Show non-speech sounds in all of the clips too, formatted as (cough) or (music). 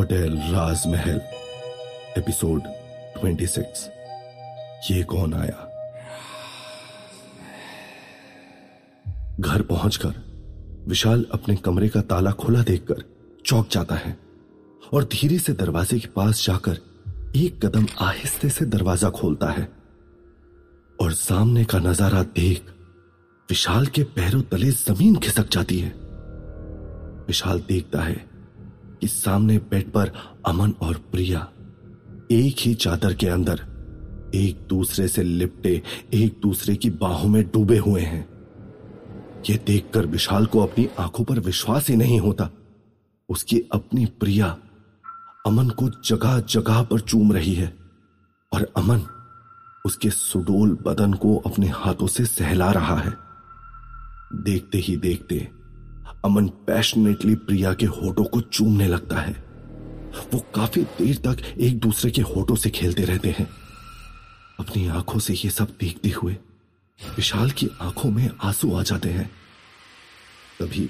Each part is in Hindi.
होटल राजमहल, एपिसोड 26 ये कौन आया? घर पहुंचकर, विशाल अपने कमरे का ताला खुला देखकर चौक जाता है और धीरे से दरवाजे के पास जाकर एक कदम आहिस्ते से दरवाज़ा खोलता है और सामने का नज़ारा देख विशाल के पैरों तले ज़मीन खिसक जाती है। विशाल देखता है कि सामने बेड पर अमन और प्रिया एक ही चादर के अंदर, एक दूसरे से लिपटे, एक दूसरे की बाहों में डूबे हुए हैं। यह देखकर विशाल को अपनी आँखों पर विश्वास ही नहीं होता। उसकी अपनी प्रिया अमन को जगह जगह पर चूम रही है और अमन उसके सुडोल बदन को अपने हाथों से सहला रहा है। देखते ही देखते अमन पैशनेटली प्रिया के होठों को चूमने लगता है। वो काफ़ी देर तक एक दूसरे के होठों से खेलते रहते हैं। अपनी आँखों से ये सब देखते हुए विशाल की आँखों में आँसू आ जाते हैं। तभी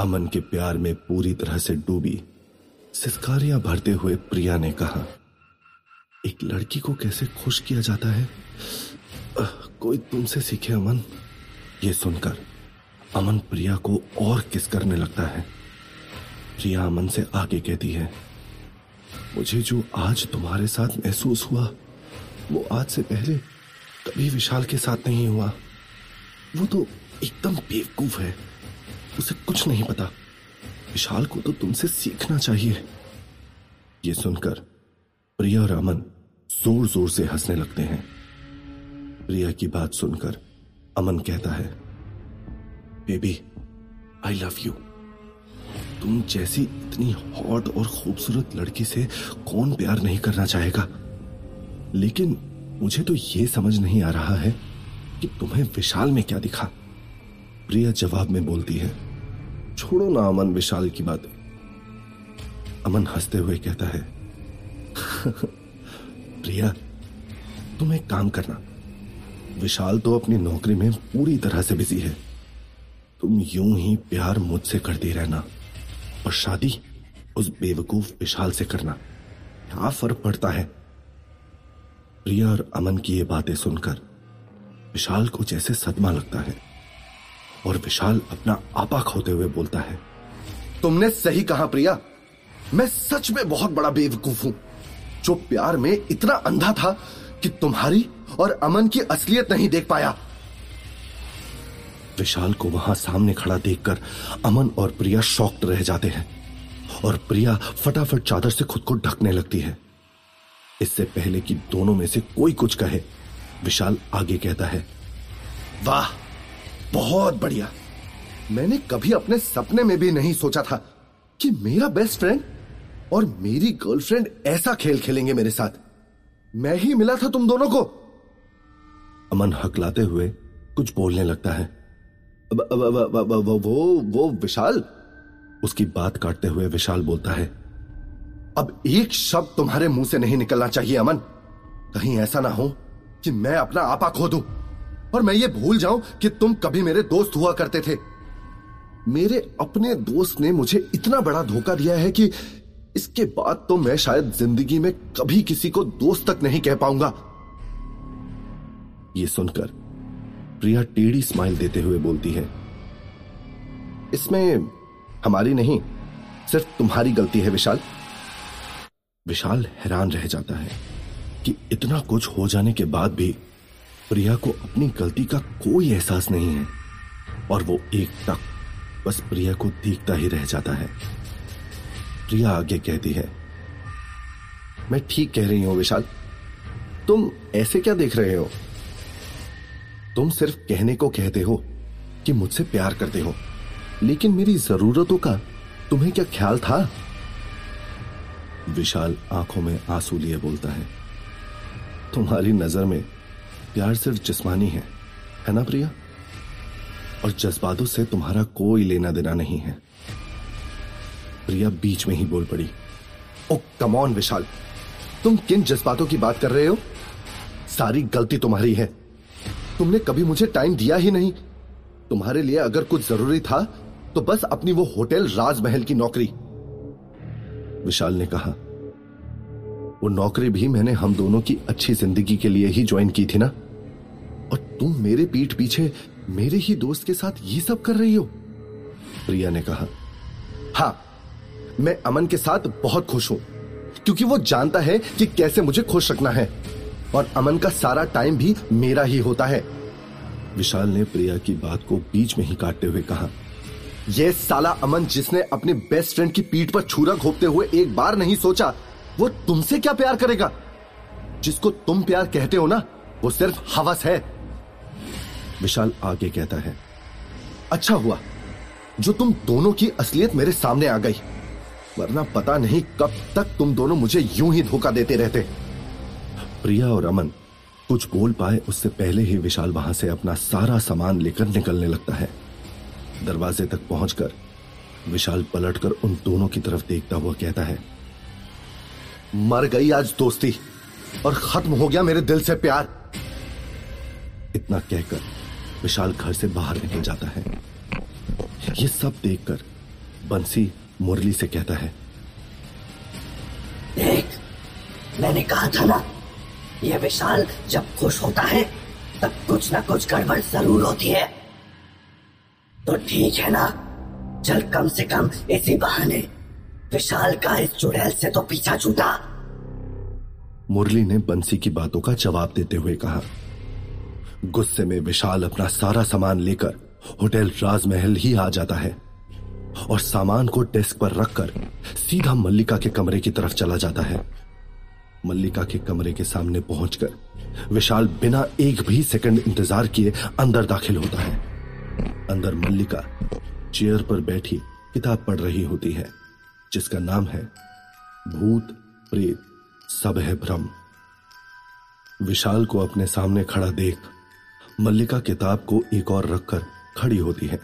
अमन के प्यार में पूरी तरह से डूबी। सिस्कारियाँ भरते हुए प्रिया ने कहा, एक लड़की को कैसे खुश किया जाता है? कोई तुमसे सीखे अमन? ये सुनकर अमन प्रिया को और किस करने लगता है? प्रिया अमन से आगे कहती है, मुझे जो आज तुम्हारे साथ महसूस हुआ, वो आज से पहले कभी विशाल के साथ नहीं हुआ। वो तो एकदम बेवकूफ़ है। उसे कुछ नहीं पता। विशाल को तो तुमसे सीखना चाहिए। ये सुनकर प्रिया और अमन ज़ोर ज़ोर से हंसने लगते हैं। प्रिया की बात सुनकर अमन कहता है बेबी आई लव यू तुम जैसी इतनी हॉट और खूबसूरत लड़की से कौन प्यार नहीं करना चाहेगा? लेकिन मुझे तो यह समझ नहीं आ रहा है कि तुम्हें विशाल में क्या दिखा। प्रिया जवाब में बोलती है, छोड़ो ना अमन विशाल की बात। अमन हँसते हुए कहता है, (laughs) प्रिया, तुम एक काम करना। विशाल तो अपनी नौकरी में पूरी तरह से बिज़ी है। तुम यूँ ही प्यार मुझसे करती रहना और शादी उस बेवकूफ़ विशाल से करना। क्या फ़र्क पड़ता है। प्रिया और अमन की ये बातें सुनकर विशाल को जैसे सदमा लगता है और विशाल अपना आपा खोते हुए बोलता है, तुमने सही कहा प्रिया। मैं सच में बहुत बड़ा बेवकूफ़ हूँ। जो प्यार में इतना अंधा था कि तुम्हारी और अमन की असलियत नहीं देख पाया। विशाल को वहाँ सामने खड़ा देखकर अमन और प्रिया शॉक्ड रह जाते हैं और प्रिया फटाफट चादर से खुद को ढकने लगती है। इससे पहले कि दोनों में से कोई कुछ कहे, विशाल आगे कहता है, वाह, बहुत बढ़िया। मैंने कभी अपने सपने में भी नहीं सोचा था कि मेरा बेस्ट फ्रेंड और मेरी गर्लफ्रेंड ऐसा खेल खेलेंगे मेरे साथ। मैं ही मिला था तुम दोनों को। अमन हकलाते हुए कुछ बोलने लगता है। वो वो विशाल? उसकी बात काटते हुए विशाल बोलता है, अब एक शब्द तुम्हारे मुँह से नहीं निकलना चाहिए, अमन। कहीं ऐसा ना हो कि मैं अपना आपा खो दू और मैं ये भूल जाऊँ कि तुम कभी मेरे दोस्त हुआ करते थे। मेरे अपने दोस्त ने मुझे इतना बड़ा धोखा दिया है कि इसके बाद तो मैं शायद ज़िंदगी में कभी किसी को दोस्त तक नहीं कह पाऊँगा। ये सुनकर प्रिया टेढ़ी स्माइल देते हुए बोलती है, इसमें हमारी नहीं, सिर्फ़ तुम्हारी गलती है, विशाल। विशाल हैरान रह जाता है कि इतना कुछ हो जाने के बाद भी प्रिया को अपनी गलती का कोई एहसास नहीं है, और वो एक तक बस प्रिया को देखता ही रह जाता है। प्रिया आगे कहती है, मैं ठीक कह रही हूँ, विशाल। तुम ऐसे क्या देख रहे हो? तुम सिर्फ़ कहने को कहते हो कि मुझसे प्यार करते हो। लेकिन मेरी जरूरतों का तुम्हें क्या ख्याल था? विशाल आँखों में आँसू लिए बोलता है। तुम्हारी नज़र में प्यार सिर्फ़ जिस्मानी है है ना प्रिया? और जज्बातों से तुम्हारा कोई लेना देना नहीं है। प्रिया बीच में ही बोल पड़ी। Oh come on Vishal. तुम किन जज्बातों की बात कर रहे हो? सारी गलती तुम्हारी है। तुमने कभी मुझे टाइम दिया ही नहीं। तुम्हारे लिए अगर कुछ ज़रूरी था तो बस अपनी वो होटल राजमहल की नौकरी। विशाल ने कहा, वो नौकरी भी मैंने हम दोनों की अच्छी ज़िंदगी के लिए ही ज्वाइन की थी ना? और तुम मेरे पीठ पीछे मेरे ही दोस्त के साथ ये सब कर रही हो? प्रिया ने कहा, हाँ, मैं अमन के साथ बहुत खुश हूँ, क्योंकि वो जानता है कि कैसे मुझे खुश रखना है। और अमन का सारा टाइम भी मेरा ही होता है। विशाल ने प्रिया की बात को बीच में ही काटते हुए कहा यह साला अमन जिसने अपने बेस्ट फ्रेंड की पीठ पर छुरा घोपते हुए एक बार नहीं सोचा, वो तुमसे क्या प्यार करेगा? जिसको तुम प्यार कहते हो ना, वो सिर्फ़ हवस है। विशाल आगे कहता है अच्छा हुआ, जो तुम दोनों की असलियत मेरे सामने आ गई, वरना पता नहीं कब तक तुम दोनों मुझे यूँ ही धोखा देते रहते। प्रिया और अमन कुछ बोल पाए, उससे पहले ही विशाल वहाँ से अपना सारा सामान लेकर निकलने लगता है। दरवाजे तक पहुंचकर विशाल पलटकर उन दोनों की तरफ़ देखता हुआ कहता है, मर गई आज दोस्ती और खत्म हो गया मेरे दिल से प्यार। इतना कहकर विशाल घर से बाहर निकल जाता है। ये सब देखकर बंसी मुरली से कहता है, देख, मैंने कहा था ना ये विशाल जब खुश होता है, तब कुछ ना कुछ गड़बड़ ज़रूर होती है। तो ठीक है ना? चल कम से कम इसी बहाने विशाल का इस चुड़ैल से तो पीछा छूटा। मुरली ने बंसी की बातों का जवाब देते हुए कहा, गुस्से में विशाल अपना सारा सामान लेकर होटल राजमहल ही आ जाता है और सामान को डेस्क पर रखकर सीधा मल्लिका के कमरे की तरफ़ चला जाता है। मल्लिका के कमरे के सामने पहुंचकर विशाल बिना एक भी सेकंड इंतज़ार किए अंदर दाखिल होता है। अंदर मल्लिका चेयर पर बैठी किताब पढ़ रही होती है, जिसका नाम है भूत प्रेत, सब है भ्रम। विशाल को अपने सामने खड़ा देख मल्लिका किताब को एक और रखकर खड़ी होती है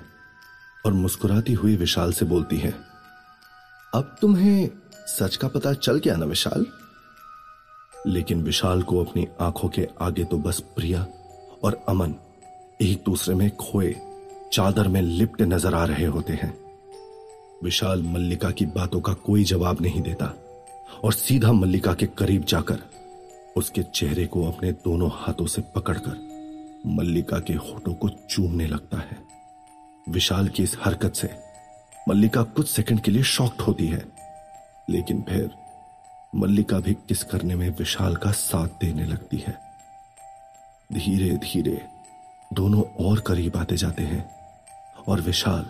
और मुस्कुराती हुई विशाल से बोलती है, अब तुम्हें सच का पता चल गया ना विशाल? लेकिन विशाल को अपनी आँखों के आगे तो बस प्रिया और अमन एक दूसरे में खोए, चादर में लिपटे नज़र आ रहे होते हैं। विशाल मल्लिका की बातों का कोई जवाब नहीं देता और सीधा मल्लिका के करीब जाकर उसके चेहरे को अपने दोनों हाथों से पकड़कर मल्लिका के होठों को चूमने लगता है। विशाल की इस हरकत से मल्लिका कुछ सेकंड के लिए शॉक्ट होती है, लेकिन फिर मल्लिका भी किस करने में विशाल का साथ देने लगती है। धीरे धीरे, दोनों और करीब आते जाते हैं और विशाल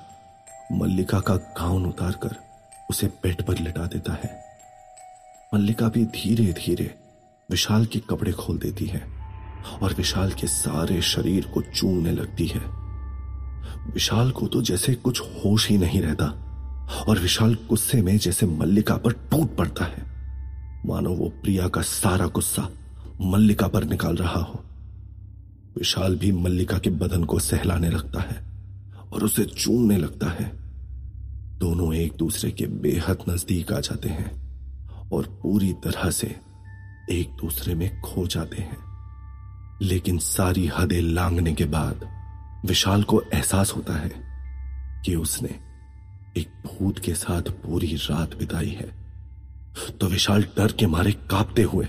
मल्लिका का गाउन उतारकर उसे बेड पर लिटा देता है। मल्लिका भी धीरे धीरे विशाल के कपड़े खोल देती है और विशाल के सारे शरीर को चूमने लगती है। विशाल को तो जैसे कुछ होश ही नहीं रहता और विशाल गुस्से में जैसे मल्लिका पर टूट पड़ता है। मानो वो प्रिया का सारा गुस्सा मल्लिका पर निकाल रहा हो। विशाल भी मल्लिका के बदन को सहलाने लगता है और उसे चूमने लगता है। दोनों एक दूसरे के बेहद नज़दीक आ जाते हैं और पूरी तरह से एक दूसरे में खो जाते हैं। लेकिन सारी हदें लांगने के बाद विशाल को एहसास होता है कि उसने एक भूत के साथ पूरी रात बिताई है। तो विशाल डर के मारे कांपते हुए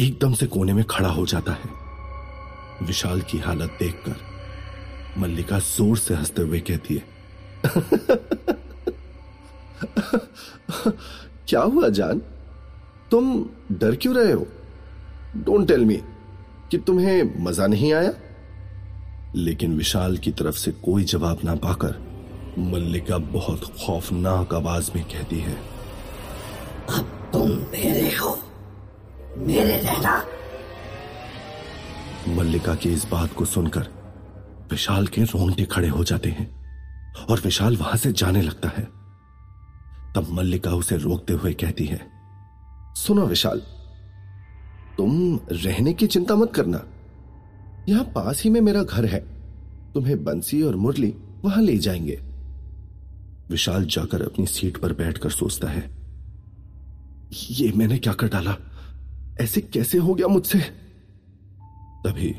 एकदम से कोने में खड़ा हो जाता है। विशाल की हालत देखकर मल्लिका ज़ोर से हँसते हुए कहती है, क्या हुआ जान? तुम डर क्यों रहे हो? डोंट टेल मी कि तुम्हें मज़ा नहीं आया? लेकिन विशाल की तरफ़ से कोई जवाब ना पाकर मल्लिका बहुत खौफनाक आवाज़ में कहती है तुम मेरे हो। मेरे रहना मल्लिका की इस बात को सुनकर विशाल के रोंगटे खड़े हो जाते हैं और विशाल वहाँ से जाने लगता है। तब मल्लिका उसे रोकते हुए कहती है, सुनो विशाल, तुम रहने की चिंता मत करना। यहाँ पास ही में मेरा घर है। तुम्हें बंसी और मुरली वहाँ ले जाएँगे विशाल जाकर अपनी सीट पर बैठकर सोचता है। ये मैंने क्या कर डाला? ऐसे कैसे हो गया मुझसे? तभी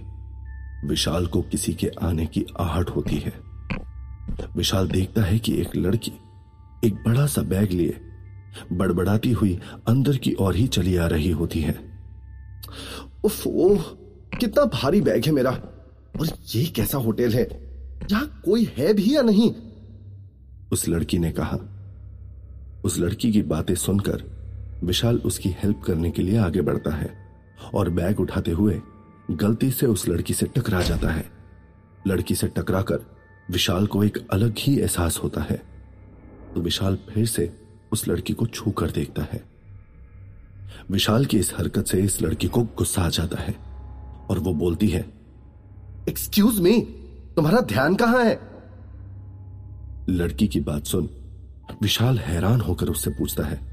विशाल को किसी के आने की आहट होती है। विशाल देखता है कि एक लड़की एक बड़ा सा बैग लिए, बड़बड़ाती हुई अंदर की ओर ही चली आ रही होती है। उफ ओह कितना भारी बैग है मेरा। और ये कैसा होटल है? यहाँ कोई है भी या नहीं? उस लड़की ने कहा। उस लड़की की बातें सुनकर विशाल उसकी हेल्प करने के लिए आगे बढ़ता है और बैग उठाते हुए गलती से उस लड़की से टकरा जाता है। लड़की से टकराकर विशाल को एक अलग ही एहसास होता है। तो विशाल फिर से उस लड़की को छू कर देखता है। विशाल की इस हरकत से इस लड़की को गुस्सा आ जाता है और वो बोलती है एक्सक्यूज मी तुम्हारा ध्यान कहाँ है? लड़की की बात सुन विशाल हैरान होकर उससे पूछता है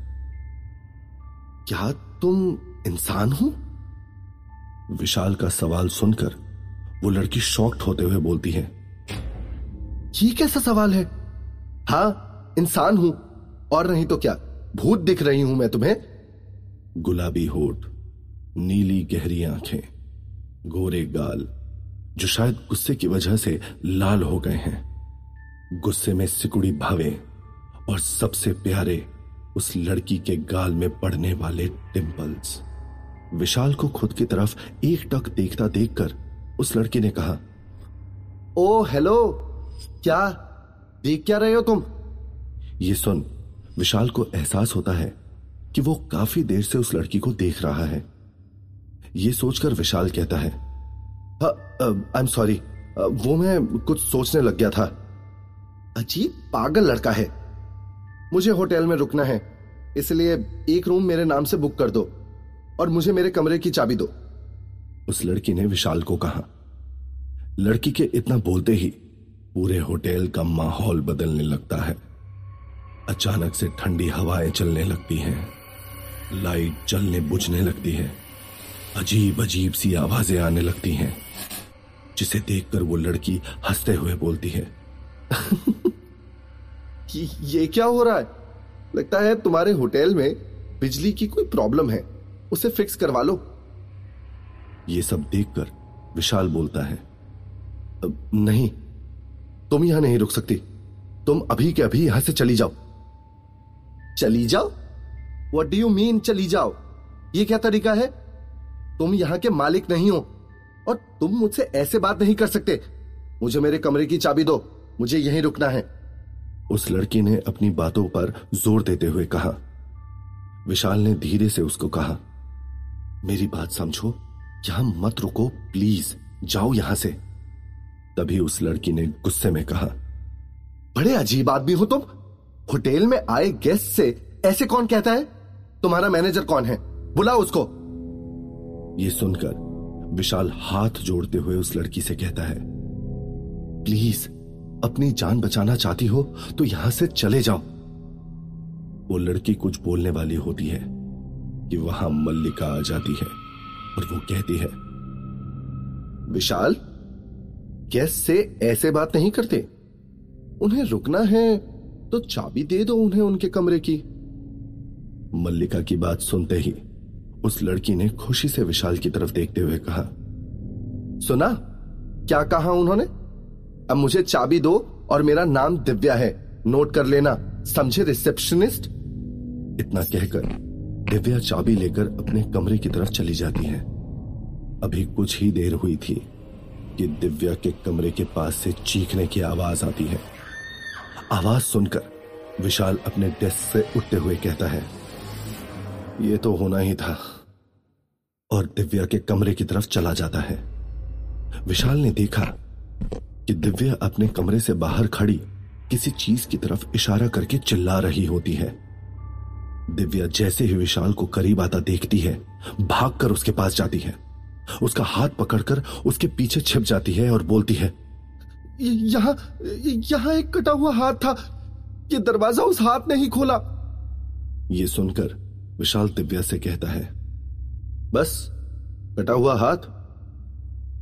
क्या तुम इंसान हो? विशाल का सवाल सुनकर वो लड़की शॉक्ड होते हुए बोलती है, ये कैसा सवाल है? हाँ इंसान हूँ, और नहीं तो क्या? भूत दिख रही हूँ मैं तुम्हें. गुलाबी होठ, नीली गहरी आँखें, गोरे गाल, जो शायद गुस्से की वजह से लाल हो गए हैं। गुस्से में सिकुड़ी भावे और सबसे प्यारे उस लड़की के गाल में पड़ने वाले टिम्पल्स विशाल को खुद की तरफ़ एक टक देखता देखकर उस लड़की ने कहा, ओ, हेलो, क्या, देख क्या रहे हो तुम? ये सुन विशाल को एहसास होता है कि वो काफ़ी देर से उस लड़की को देख रहा है। ये सोचकर विशाल कहता है आई एम सॉरी वो मैं कुछ सोचने लग गया था। अजीब पागल लड़का है। मुझे होटल में रुकना है, इसलिए एक रूम मेरे नाम से बुक कर दो और मुझे मेरे कमरे की चाबी दो। उस लड़की ने विशाल को कहा। लड़की के इतना बोलते ही पूरे होटल का माहौल बदलने लगता है। अचानक से ठंडी हवाएँ चलने लगती हैं, लाइट जलने बुझने लगती है अजीब अजीब सी आवाज़ें आने लगती हैं, जिसे देखकर वो लड़की हँसते हुए बोलती है ये क्या हो रहा है? लगता है तुम्हारे होटल में बिजली की कोई प्रॉब्लम है। उसे फिक्स करवा लो। ये सब देखकर विशाल बोलता है नहीं तुम यहाँ नहीं रुक सकती। तुम अभी के अभी यहाँ से चली जाओ। चली जाओ? वट डू यू मीन चली जाओ? ये क्या तरीका है? तुम यहाँ के मालिक नहीं हो और तुम मुझसे ऐसे बात नहीं कर सकते। मुझे मेरे कमरे की चाबी दो। मुझे यहीं रुकना है। उस लड़की ने अपनी बातों पर ज़ोर देते हुए कहा। विशाल ने धीरे से उसको कहा, मेरी बात समझो, यहाँ मत रुको, प्लीज़, जाओ यहाँ से। तभी उस लड़की ने गुस्से में कहा, बड़े अजीब आदमी हो तुम। होटल में आए गेस्ट से ऐसे कौन कहता है? तुम्हारा मैनेजर कौन है? बुलाओ उसको। ये सुनकर विशाल हाथ जोड़ते हुए उस लड़की से कहता है, प्लीज़ अपनी जान बचाना चाहती हो तो यहाँ से चले जाओ। वो लड़की कुछ बोलने वाली होती है कि वहाँ मल्लिका आ जाती है और वो कहती है, विशाल, कैसे ऐसे बात नहीं करते? उन्हें रुकना है तो चाबी दे दो उन्हें उनके कमरे की। मल्लिका की बात सुनते ही उस लड़की ने खुशी से विशाल की तरफ़ देखते हुए कहा, सुना, क्या कहा उन्होंने? अब मुझे चाबी दो और मेरा नाम दिव्या है। नोट कर लेना। समझे रिसेप्शनिस्ट? इतना कहकर दिव्या चाबी लेकर अपने कमरे की तरफ़ चली जाती है। अभी कुछ ही देर हुई थी कि दिव्या के कमरे के पास से चीखने की आवाज़ आती है। आवाज़ सुनकर विशाल अपने डेस्क से उठते हुए कहता है, ये तो होना ही था। और दिव्या के कमरे की तरफ़ चला जाता है। विशाल ने देखा कि दिव्या अपने कमरे से बाहर खड़ी किसी चीज़ की तरफ़ इशारा करके चिल्ला रही होती है। दिव्या जैसे ही विशाल को करीब आता देखती है, भागकर उसके पास जाती है। उसका हाथ पकड़कर उसके पीछे छिप जाती है और बोलती है यहाँ यहाँ एक कटा हुआ हाथ था ये दरवाज़ा उस हाथ ने ही खोला। ये सुनकर विशाल दिव्या से कहता है, बस, कटा हुआ हाथ?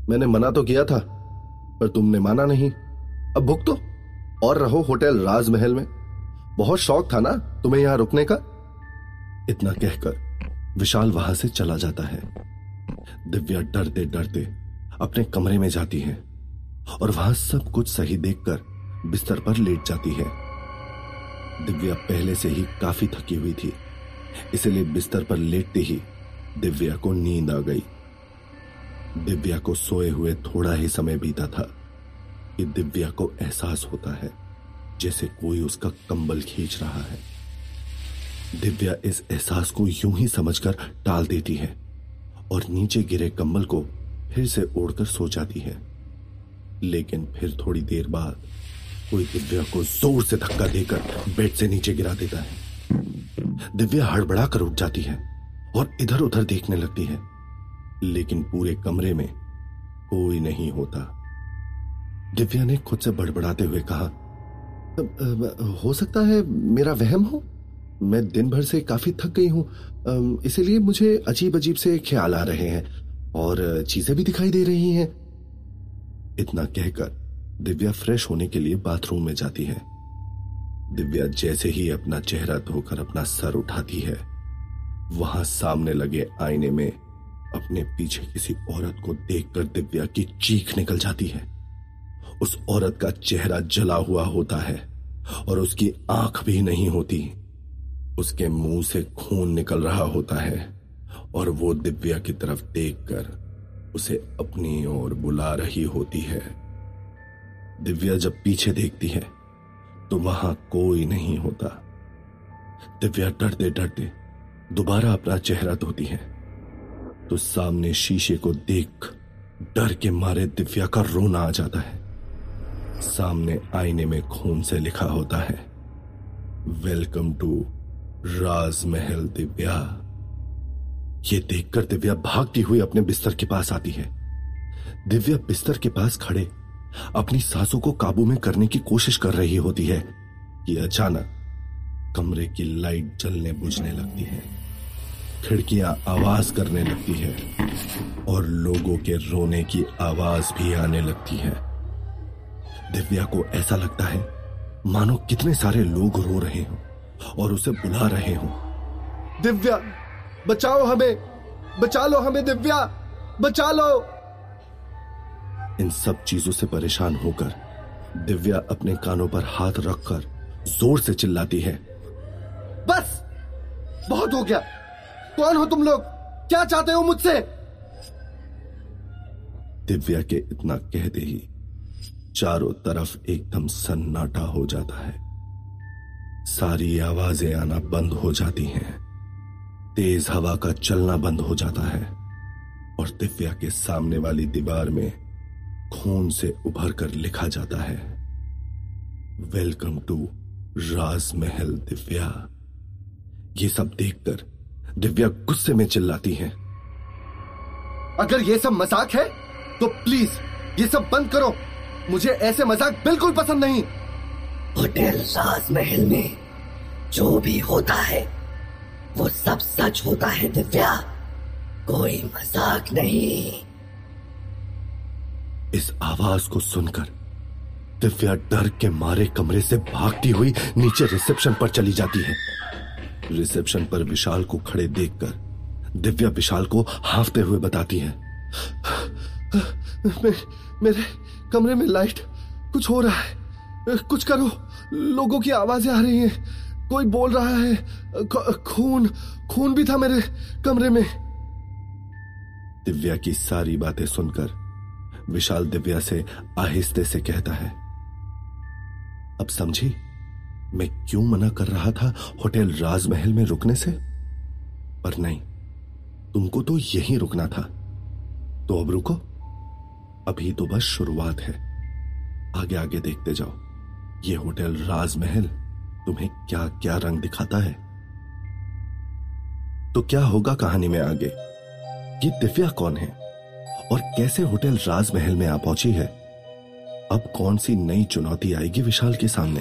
मैंने मना तो किया था। पर तुमने माना नहीं। अब भुग तो और रहो होटल राजमहल में। बहुत शौक था ना तुम्हें यहाँ रुकने का? इतना कहकर विशाल वहाँ से चला जाता है। दिव्या डरते डरते अपने कमरे में जाती है और वहाँ सब कुछ सही देखकर बिस्तर पर लेट जाती है। दिव्या पहले से ही काफ़ी थकी हुई थी, इसलिए बिस्तर पर लेटते ही दिव्या को नींद आ गई। दिव्या को सोए हुए थोड़ा ही समय बीता था कि दिव्या को एहसास होता है, जैसे कोई उसका कंबल खींच रहा है। दिव्या इस एहसास को यूँ ही समझकर टाल देती है और नीचे गिरे कंबल को फिर से ओढ़कर सो जाती है। लेकिन फिर थोड़ी देर बाद कोई दिव्या को ज़ोर से धक्का देकर बेड से नीचे गिरा देता है। दिव्या हड़बड़ा कर उठ जाती है और इधर उधर देखने लगती है। लेकिन पूरे कमरे में कोई नहीं होता। दिव्या ने खुद से बड़बड़ाते हुए कहा हो सकता है मेरा वहम हो? मैं दिन भर से काफ़ी थक गई हूँ इसीलिए मुझे अजीब अजीब से ख्याल आ रहे हैं और चीज़ें भी दिखाई दे रही हैं। इतना कहकर दिव्या फ्रेश होने के लिए बाथरूम में जाती है। दिव्या जैसे ही अपना चेहरा धोकर अपना सर उठाती है, वहाँ सामने लगे आईने में अपने पीछे किसी औरत को देखकर दिव्या की चीख निकल जाती है। उस औरत का चेहरा जला हुआ होता है और उसकी आँख भी नहीं होती। उसके मुँह से खून निकल रहा होता है और वो दिव्या की तरफ़ देखकर उसे अपनी ओर बुला रही होती है। दिव्या जब पीछे देखती है तो वहाँ कोई नहीं होता। दिव्या डरते डरते दोबारा अपना चेहरा धोती है। तो सामने शीशे को देख डर के मारे दिव्या का रोना आ जाता है। सामने आईने में खून से लिखा होता है वेलकम टू राजमहल दिव्या। ये देखकर दिव्या भागती हुई अपने बिस्तर के पास आती है। दिव्या बिस्तर के पास खड़े, अपनी सांसों को काबू में करने की कोशिश कर रही होती है कि अचानक कमरे की लाइट जलने बुझने लगती है। खिड़कियाँ आवाज़ करने लगती है और लोगों के रोने की आवाज़ भी आने लगती है। दिव्या को ऐसा लगता है मानो कितने सारे लोग रो रहे हो और उसे बुला रहे हो। दिव्या बचाओ हमें बचा लो हमें दिव्या बचा लो। इन सब चीज़ों से परेशान होकर दिव्या अपने कानों पर हाथ रखकर ज़ोर से चिल्लाती है। बस बहुत हो गया। कौन हो तुम लोग? क्या चाहते हो मुझसे? दिव्या के इतना कहते ही चारों तरफ़ एकदम सन्नाटा हो जाता है। सारी आवाज़ें आना बंद हो जाती हैं। तेज हवा का चलना बंद हो जाता है और दिव्या के सामने वाली दीवार में खून से उभर कर लिखा जाता है वेलकम टू राजमहल दिव्या। ये सब देखकर दिव्या गुस्से में चिल्लाती है। अगर ये सब मज़ाक है तो प्लीज़ ये सब बंद करो। मुझे ऐसे मज़ाक बिल्कुल पसंद नहीं। होटल राजमहल में जो भी होता है वो सब सच होता है दिव्या। कोई मज़ाक नहीं। इस आवाज़ को सुनकर दिव्या डर के मारे कमरे से भागती हुई नीचे रिसेप्शन पर चली जाती है। रिसेप्शन पर विशाल को खड़े देखकर दिव्या विशाल को हाफते हुए बताती है। मे, मेरे कमरे में लाइट कुछ हो रहा है। कुछ करो लोगों की आवाज़ें आ रही हैं। कोई बोल रहा है खून खून भी था मेरे कमरे में। दिव्या की सारी बातें सुनकर विशाल दिव्या से आहिस्ते से कहता है अब समझी? मैं क्यों मना कर रहा था होटल राजमहल में रुकने से? पर नहीं, तुमको तो यहीं रुकना था। तो अब रुको। अभी तो बस शुरुआत है। आगे आगे देखते जाओ। ये होटल राजमहल तुम्हें क्या क्या रंग दिखाता है? तो क्या होगा कहानी में आगे? ये दिव्या कौन है? और कैसे होटल राजमहल में आ पहुँची है? अब कौन सी नई चुनौती आएगी विशाल के सामने?